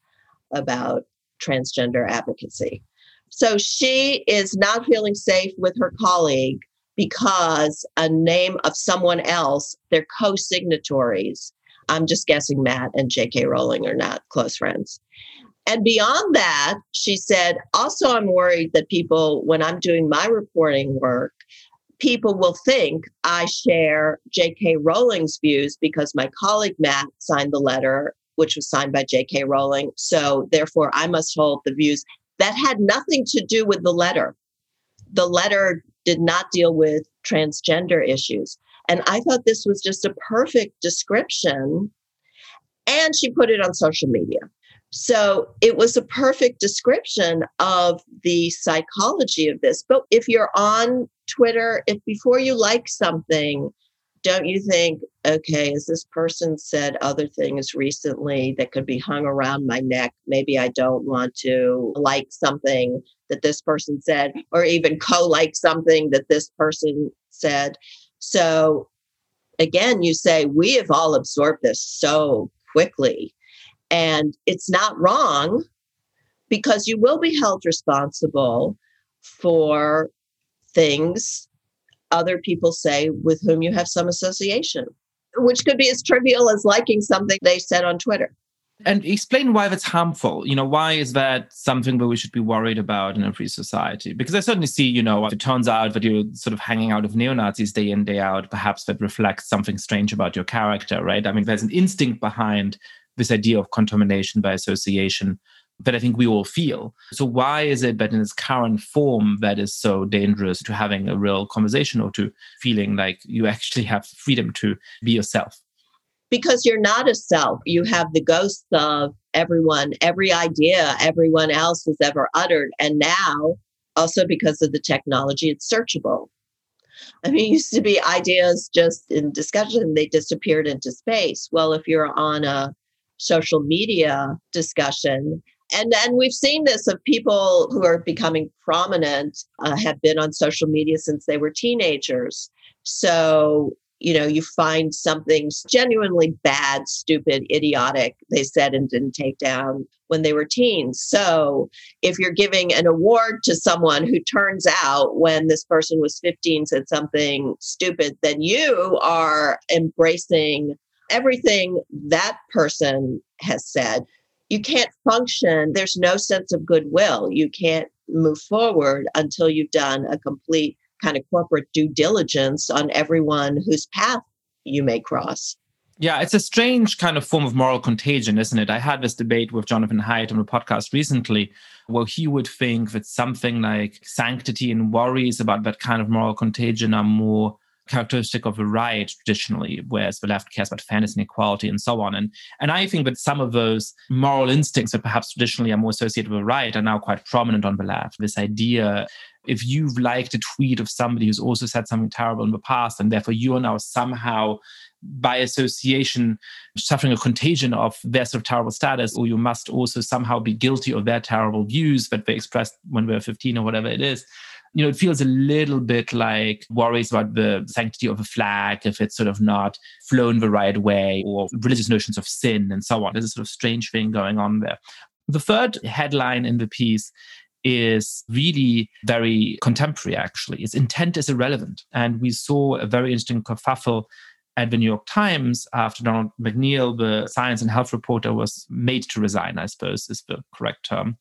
[SPEAKER 1] about transgender advocacy. So she is not feeling safe with her colleague because a name of someone else, they're co signatories. I'm just guessing Matt and J.K. Rowling are not close friends. And beyond that, she said, also, I'm worried that people, when I'm doing my reporting work, people will think I share J.K. Rowling's views because my colleague Matt signed the letter, which was signed by J.K. Rowling. So therefore, I must hold the views that had nothing to do with the letter. The letter did not deal with transgender issues. And I thought this was just a perfect description. And she put it on social media. So it was a perfect description of the psychology of this. But if you're on Twitter, if before you like something, don't you think, okay, as this person said other things recently that could be hung around my neck? Maybe I don't want to like something that this person said, or even co like something that this person said. So again, you say, we have all absorbed this so quickly. And it's not wrong because you will be held responsible for things other people say with whom you have some association, which could be as trivial as liking something they said on Twitter.
[SPEAKER 3] And explain why that's harmful. You know, why is that something that we should be worried about in a free society? Because I certainly see, you know, if it turns out that you're sort of hanging out with neo Nazis day in, day out, perhaps that reflects something strange about your character, right? I mean, there's an instinct behind this idea of contamination by association that I think we all feel. So why is it that in its current form that is so dangerous to having a real conversation or to feeling like you actually have freedom to be yourself?
[SPEAKER 1] Because you're not a self. You have the ghosts of everyone, every idea everyone else has ever uttered. And now, also because of the technology, it's searchable. I mean, used to be ideas just in discussion, they disappeared into space. Well, if you're on a social media discussion, and and we've seen this of people who are becoming prominent uh, have been on social media since they were teenagers. So you know you find something genuinely bad stupid idiotic they said and didn't take down when they were teens. So if you're giving an award to someone who turns out when this person was 15 said something stupid then you are embracing everything that person has said you can't function. There's no sense of goodwill. You can't move forward until you've done a complete kind of corporate due diligence on everyone whose path you may cross.
[SPEAKER 3] Yeah, it's a strange kind of form of moral contagion, isn't it? I had this debate with Jonathan Haidt on a podcast recently where he would think that something like sanctity and worries about that kind of moral contagion are more characteristic of the right traditionally, whereas the left cares about fairness and equality and so on. And and I think that some of those moral instincts that perhaps traditionally are more associated with the right are now quite prominent on the left. This idea if you've liked a tweet of somebody who's also said something terrible in the past, and therefore you are now somehow by association suffering a contagion of their sort of terrible status, or you must also somehow be guilty of their terrible views that they expressed when they were 15 or whatever it is you know, it feels a little bit like worries about the sanctity of a flag if it's sort of not flown the right way, or religious notions of sin and so on. There's a sort of strange thing going on there. The third headline in the piece is really very contemporary, actually. Its intent is irrelevant. And we saw a very interesting kerfuffle at the New York Times after Donald McNeil, the science and health reporter, was made to resign, I suppose is the correct term.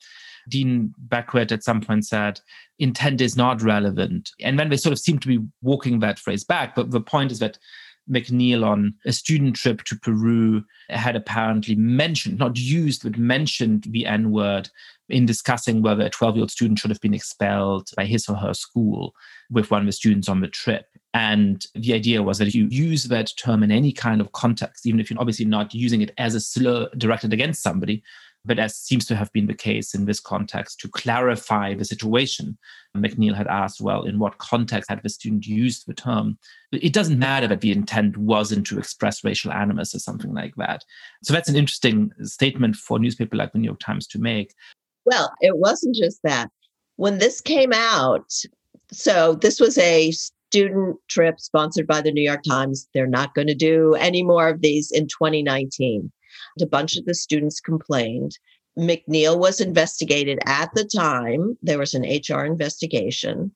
[SPEAKER 3] Dean Baquet at some point said, intent is not relevant. And then they sort of seem to be walking that phrase back. But the point is that McNeil on a student trip to Peru had apparently mentioned, not used, but mentioned the N word in discussing whether a 12 year old student should have been expelled by his or her school with one of the students on the trip. And the idea was that if you use that term in any kind of context, even if you're obviously not using it as a slur directed against somebody, but as seems to have been the case in this context, to clarify the situation, McNeil had asked, well, in what context had the student used the term? It doesn't matter that the intent wasn't to express racial animus or something like that. So that's an interesting statement for a newspaper like the New York Times to make.
[SPEAKER 1] Well, it wasn't just that. When this came out, so this was a student trip sponsored by the New York Times. They're not going to do any more of these in 2019. A bunch of the students complained. McNeil was investigated at the time. There was an HR investigation.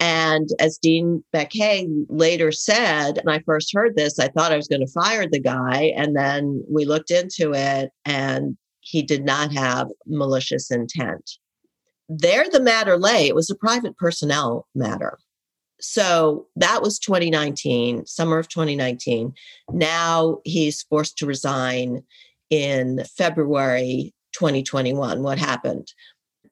[SPEAKER 1] And as Dean Baquet later said, and I first heard this, I thought I was going to fire the guy. And then we looked into it, and he did not have malicious intent. There, the matter lay. It was a private personnel matter. So that was 2019, summer of 2019. Now he's forced to resign in February 2021. What happened?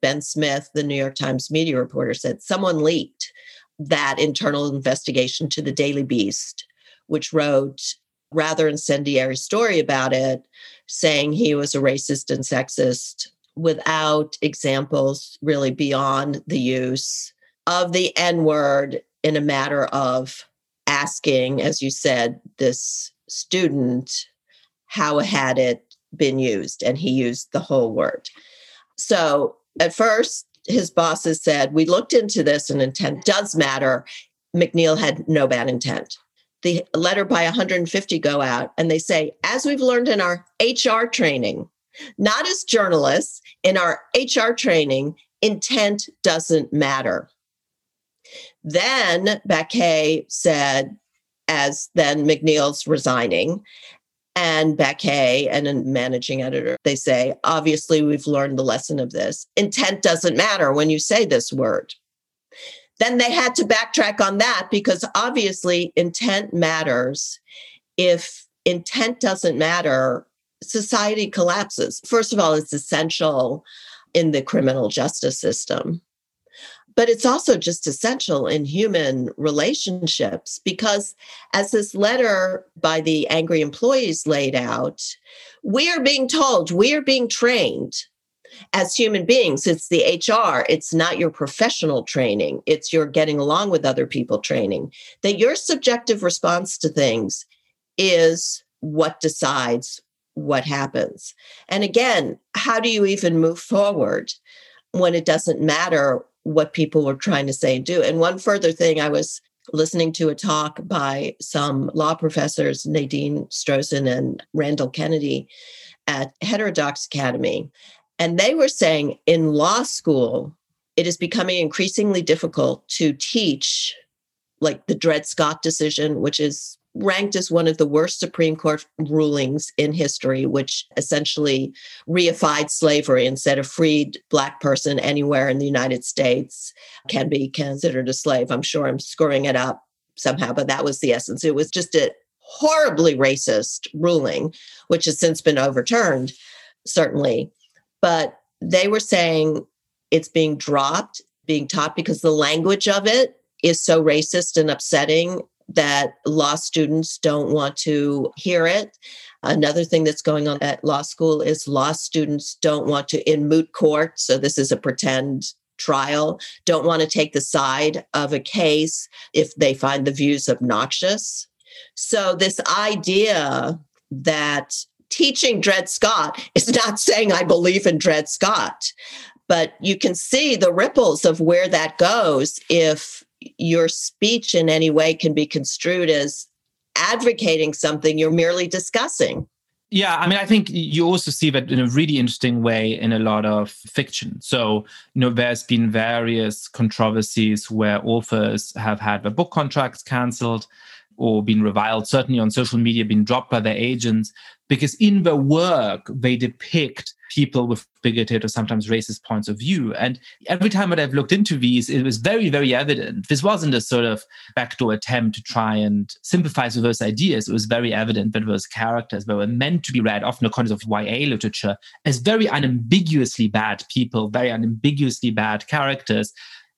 [SPEAKER 1] Ben Smith, the New York Times media reporter, said someone leaked that internal investigation to the Daily Beast, which wrote rather incendiary story about it, saying he was a racist and sexist without examples really beyond the use of the N word in a matter of asking, as you said, this student how had it been used, and he used the whole word. So at first, his bosses said, We looked into this and intent does matter. McNeil had no bad intent. The letter by 150 go out and they say, As we've learned in our HR training, not as journalists, in our HR training, intent doesn't matter. Then Baquet said, as then McNeil's resigning, and Baquet and a managing editor, they say, obviously, we've learned the lesson of this. Intent doesn't matter when you say this word. Then they had to backtrack on that because obviously intent matters. If intent doesn't matter, society collapses. First of all, it's essential in the criminal justice system but it's also just essential in human relationships because as this letter by the angry employees laid out we are being told we are being trained as human beings. It's the hr it's not your professional training. It's your getting along with other people training that your subjective response to things is what decides what happens. And again how do you even move forward when it doesn't matter what people were trying to say and do. And one further thing, I was listening to a talk by some law professors, Nadine Strossen and Randall Kennedy at Heterodox Academy. And they were saying in law school, it is becoming increasingly difficult to teach like the Dred Scott decision, which is ranked as one of the worst Supreme Court rulings in history, which essentially reified slavery and said a freed Black person anywhere in the United States can be considered a slave. I'm sure I'm screwing it up somehow, but that was the essence. It was just a horribly racist ruling, which has since been overturned, certainly. But they were saying it's being dropped, being taught because the language of it is so racist and upsetting that law students don't want to hear it. Another thing that's going on at law school is law students don't want to, in moot court, so this is a pretend trial, don't want to take the side of a case if they find the views obnoxious. So, this idea that teaching Dred Scott is not saying I believe in Dred Scott, but you can see the ripples of where that goes if your speech in any way can be construed as advocating something you're merely discussing.
[SPEAKER 3] Yeah, I mean, I think you also see that in a really interesting way in a lot of fiction. So, you know, there's been various controversies where authors have had their book contracts cancelled or been reviled, certainly on social media, been dropped by their agents, because in their work, they depict people with bigoted or sometimes racist points of view. And every time that I've looked into these, it was very, very evident. This wasn't a sort of backdoor attempt to try and sympathize with those ideas. It was very evident that those characters that were meant to be read, often according of YA literature, as very unambiguously bad people, very unambiguously bad characters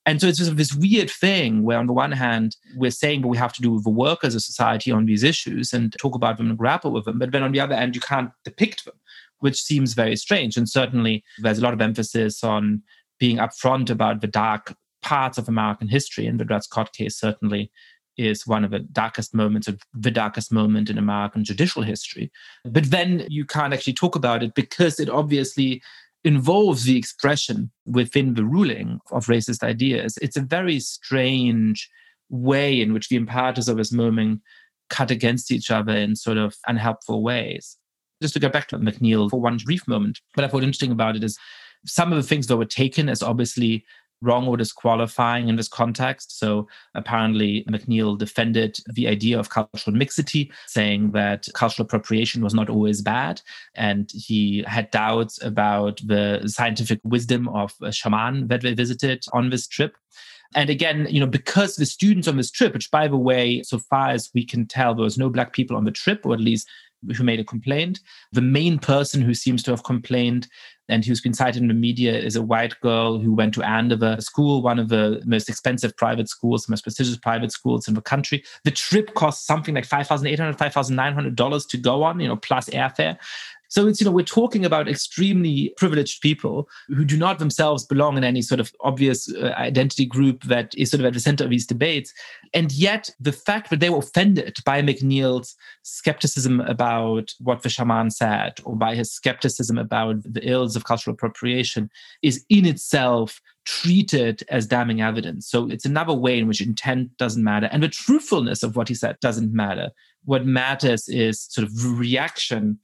[SPEAKER 3] and so it's just this weird thing where, on the one hand, we're saying what we have to do with the work as a society on these issues and talk about them and grapple with them. But then on the other hand, you can't depict them, which seems very strange. And certainly there's a lot of emphasis on being upfront about the dark parts of American history. And the Dred Scott case certainly is one of the darkest moments, of the darkest moment in American judicial history. But then you can't actually talk about it because it obviously involves the expression within the ruling of racist ideas. It's a very strange way in which the imperators of this moment cut against each other in sort of unhelpful ways. Just to get back to McNeil for one brief moment, what I thought interesting about it is some of the things that were taken as obviously wrong or disqualifying in this context. So apparently, McNeil defended the idea of cultural mixity, saying that cultural appropriation was not always bad. And he had doubts about the scientific wisdom of a shaman that they visited on this trip. And again, you know, because the students on this trip, which by the way, so far as we can tell, there was no black people on the trip, or at least who made a complaint. The main person who seems to have complained and who's been cited in the media is a white girl who went to Andover School, one of the most expensive private schools, most prestigious private schools in the country. The trip cost something like $5,800, $5,900 to go on, you know, plus airfare. So it's, you know, we're talking about extremely privileged people who do not themselves belong in any sort of obvious uh, identity group that is sort of at the center of these debates. And yet the fact that they were offended by McNeil's skepticism about what the shaman said or by his skepticism about the ills of cultural appropriation is in itself treated as damning evidence. So it's another way in which intent doesn't matter and the truthfulness of what he said doesn't matter. What matters is sort of reaction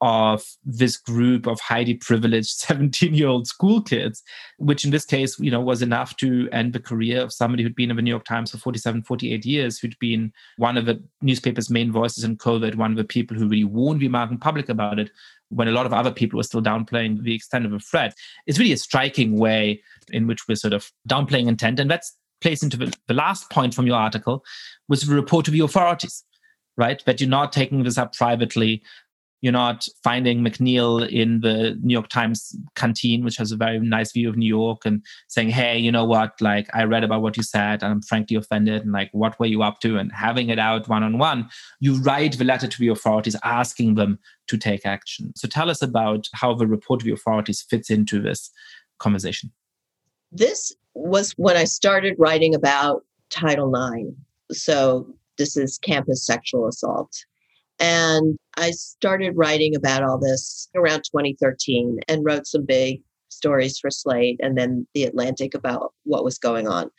[SPEAKER 3] of this group of highly privileged 17 year old school kids, which in this case, you know, was enough to end the career of somebody who'd been in the New York Times for 47, 48 years, who'd been one of the newspaper's main voices in COVID, one of the people who really warned the American public about it when a lot of other people were still downplaying the extent of the threat. It's really a striking way in which we're sort of downplaying intent. And that's plays into the, the last point from your article, was the report to the authorities right? That you're not taking this up privately, you're not finding McNeil in the New York Times canteen, which has a very nice view of New York, and saying, "Hey, you know what? Like, I read about what you said, and I'm frankly offended. And like, what were you up to?" And having it out one on one, you write the letter to the authorities asking them to take action. So, tell us about how the report to the authorities fits into this conversation.
[SPEAKER 1] This was when I started writing about Title IX. So, this is campus sexual assault. And I started writing about all this around 2013 and wrote some big stories for Slate and then The Atlantic about what was going on.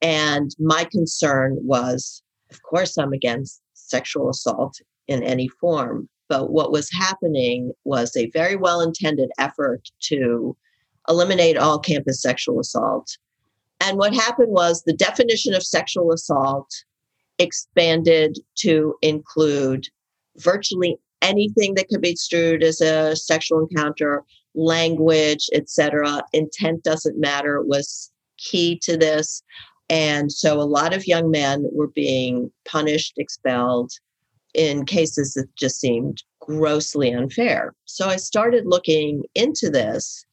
[SPEAKER 1] And my concern was, of course, I'm against sexual assault in any form. But what was happening was a very well intended effort to eliminate all campus sexual assault. And what happened was the definition of sexual assault expanded to include virtually anything that could be construed as a sexual encounter, language, etc. Intent doesn't matter was key to this. And so a lot of young men were being punished, expelled in cases that just seemed grossly unfair. So I started looking into this.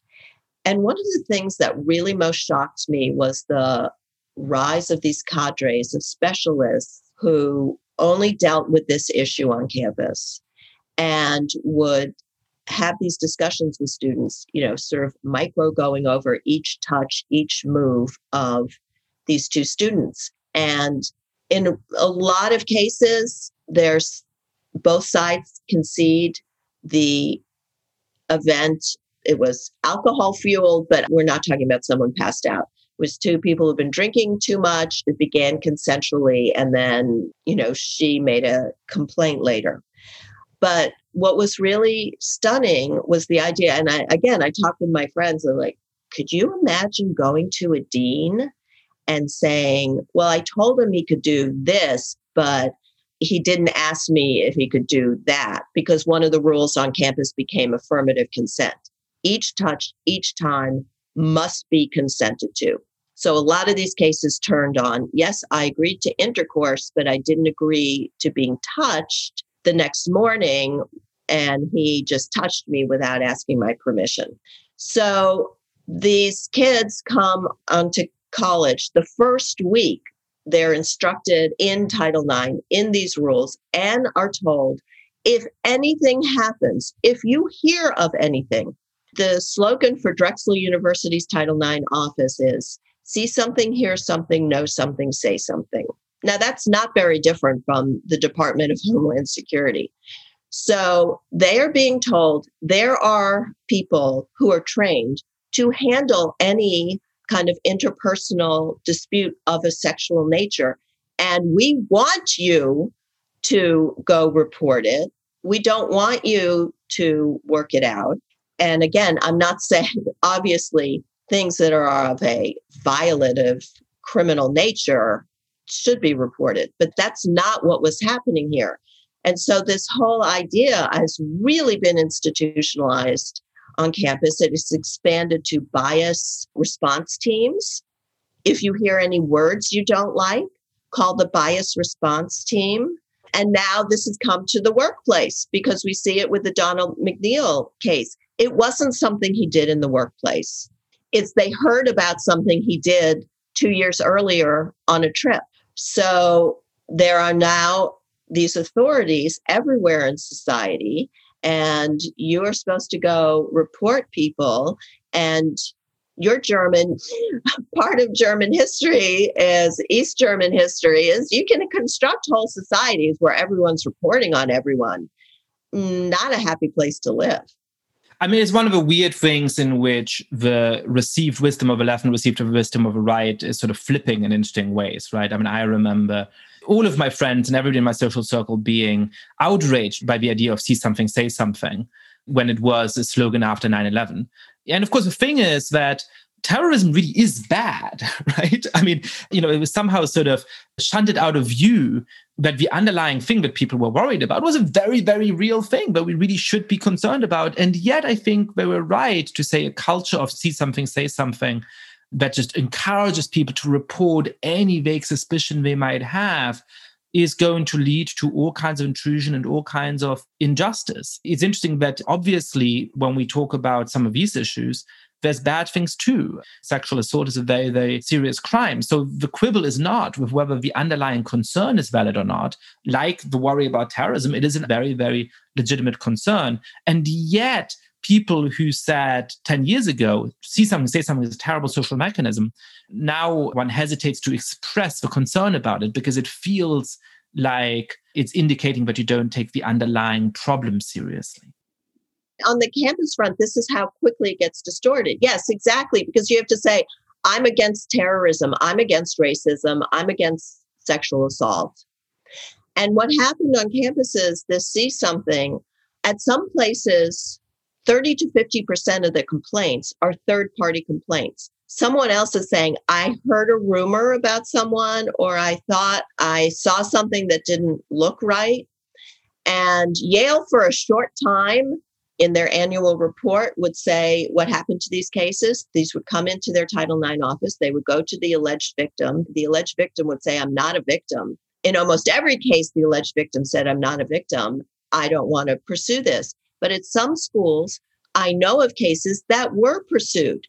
[SPEAKER 1] And one of the things that really most shocked me was the rise of these cadres of specialists who only dealt with this issue on campus and would have these discussions with students, you know, sort of micro going over each touch, each move of these two students. And in a lot of cases, there's both sides concede the event. It was alcohol fueled, but we're not talking about someone passed out was two people who've been drinking too much. It began consensually, and then, you know, she made a complaint later. But what was really stunning was the idea, and I, again, I talked with my friends, and like, could you imagine going to a dean and saying, well, I told him he could do this, but he didn't ask me if he could do that because one of the rules on campus became affirmative consent. Each touch, each time must be consented to. So a lot of these cases turned on, yes, I agreed to intercourse, but I didn't agree to being touched the next morning. And he just touched me without asking my permission. So these kids come onto college the first week. They're instructed in Title IX in these rules and are told if anything happens, if you hear of anything, the slogan for Drexel University's Title IX office is see something, hear something, know something, say something. Now, that's not very different from the Department of Homeland Security. So they are being told there are people who are trained to handle any kind of interpersonal dispute of a sexual nature. And we want you to go report it. We don't want you to work it out. And again, I'm not saying, obviously, things that are of a violative criminal nature should be reported, but that's not what was happening here. And so this whole idea has really been institutionalized on campus. It has expanded to bias response teams If you hear any words you don't like, call the bias response team. And now this has come to the workplace because we see it with the Donald McNeil case. It wasn't something he did in the workplace. It's they heard about something he did two years earlier on a trip. So there are now these authorities everywhere in society, and you are supposed to go report people. And your German, part of German history is East German history, is you can construct whole societies where everyone's reporting on everyone. Not a happy place to live.
[SPEAKER 3] I mean, it's one of the weird things in which the received wisdom of a left and received wisdom of a right is sort of flipping in interesting ways, right? I mean, I remember all of my friends and everybody in my social circle being outraged by the idea of see something, say something when it was a slogan after 9 11. And of course, the thing is that terrorism really is bad, right? I mean, you know, it was somehow sort of shunted out of view that the underlying thing that people were worried about was a very, very real thing that we really should be concerned about. And yet, I think they were right to say a culture of see something, say something that just encourages people to report any vague suspicion they might have is going to lead to all kinds of intrusion and all kinds of injustice. It's interesting that obviously, when we talk about some of these issues, there's bad things too. Sexual assault is a very, very serious crime. So the quibble is not with whether the underlying concern is valid or not. Like the worry about terrorism, it is a very, very legitimate concern. And yet, people who said 10 years ago, see something, say something is a terrible social mechanism, now one hesitates to express the concern about it because it feels like it's indicating that you don't take the underlying problem seriously
[SPEAKER 1] on the campus front, this is how quickly it gets distorted. Yes, exactly. Because you have to say, I'm against terrorism, I'm against racism, I'm against sexual assault. And what happened on campuses, this see something, at some places, 30 to 50% of the complaints are third party complaints. Someone else is saying, I heard a rumor about someone, or I thought I saw something that didn't look right. And Yale, for a short time, in their annual report would say what happened to these cases. These would come into their Title IX office. They would go to the alleged victim. The alleged victim would say, I'm not a victim. In almost every case, the alleged victim said, I'm not a victim. I don't want to pursue this. But at some schools, I know of cases that were pursued.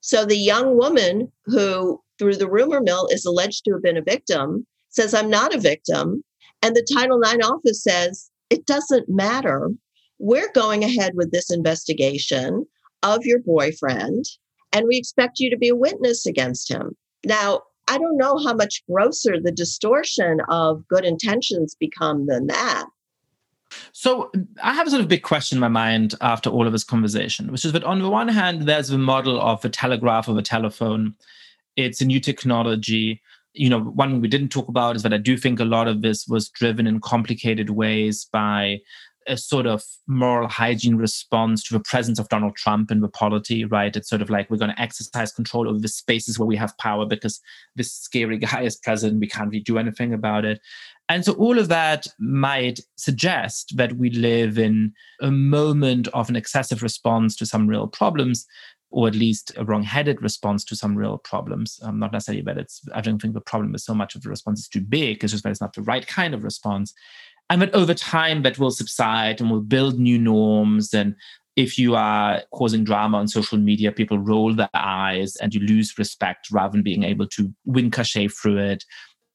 [SPEAKER 1] So the young woman who, through the rumor mill, is alleged to have been a victim says, I'm not a victim. And the Title IX office says, it doesn't matter we're going ahead with this investigation of your boyfriend, and we expect you to be a witness against him. Now, I don't know how much grosser the distortion of good intentions become than that.
[SPEAKER 3] So I have a sort of big question in my mind after all of this conversation, which is that on the one hand, there's the model of a telegraph or a telephone. It's a new technology. You know, one we didn't talk about is that I do think a lot of this was driven in complicated ways by a sort of moral hygiene response to the presence of Donald Trump in the polity, right? It's sort of like we're going to exercise control over the spaces where we have power because this scary guy is president. We can't really do anything about it. And so all of that might suggest that we live in a moment of an excessive response to some real problems, or at least a wrong-headed response to some real problems. Um, not necessarily that it's. I don't think the problem is so much of the response is too big. It's just that it's not the right kind of response and that over time that will subside and we'll build new norms. And if you are causing drama on social media people roll their eyes and you lose respect rather than being able to win cachet through it.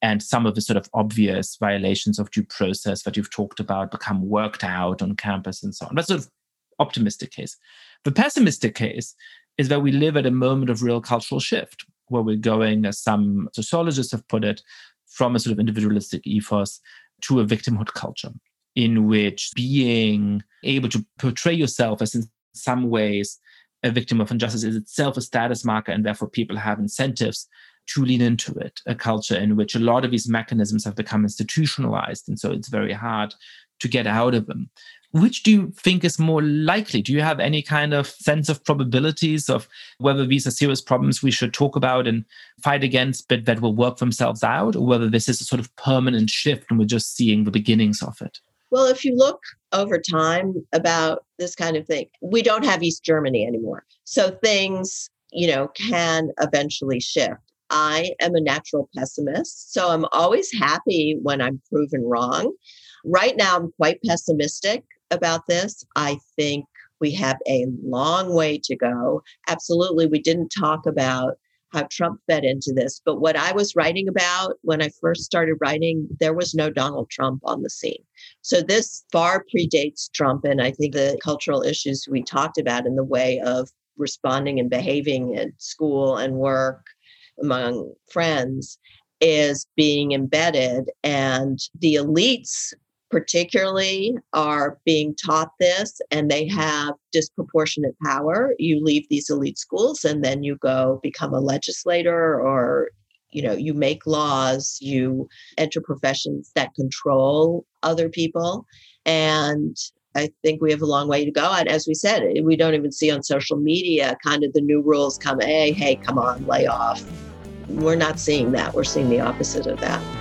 [SPEAKER 3] And some of the sort of obvious violations of due process that you've talked about become worked out on campus and so on. That's sort of optimistic case. The pessimistic case is that we live at a moment of real cultural shift where we're going as some sociologists have put it from a sort of individualistic ethos to a victimhood culture in which being able to portray yourself as in some ways a victim of injustice is itself a status marker and therefore people have incentives to lean into it a culture in which a lot of these mechanisms have become institutionalized and so it's very hard to get out of them which do you think is more likely? Do you have any kind of sense of probabilities of whether these are serious problems we should talk about and fight against, but that will work themselves out, or whether this is a sort of permanent shift and we're just seeing the beginnings of it?
[SPEAKER 1] Well, if you look over time about this kind of thing, we don't have East Germany anymore. So things, you know, can eventually shift. I am a natural pessimist. So I'm always happy when I'm proven wrong. Right now, I'm quite pessimistic about this. I think we have a long way to go. Absolutely, we didn't talk about how Trump fed into this. But what I was writing about when I first started writing, there was no Donald Trump on the scene. So this far predates Trump. And I think the cultural issues we talked about in the way of responding and behaving at school and work among friends is being embedded. And the elites particularly are being taught this and they have disproportionate power you leave these elite schools and then you go become a legislator or you know you make laws you enter professions that control other people and I think we have a long way to go. And as we said, eh, we don't even see on social media kind of the new rules come, hey, hey, come on, lay off. We're not seeing that. We're seeing the opposite of that.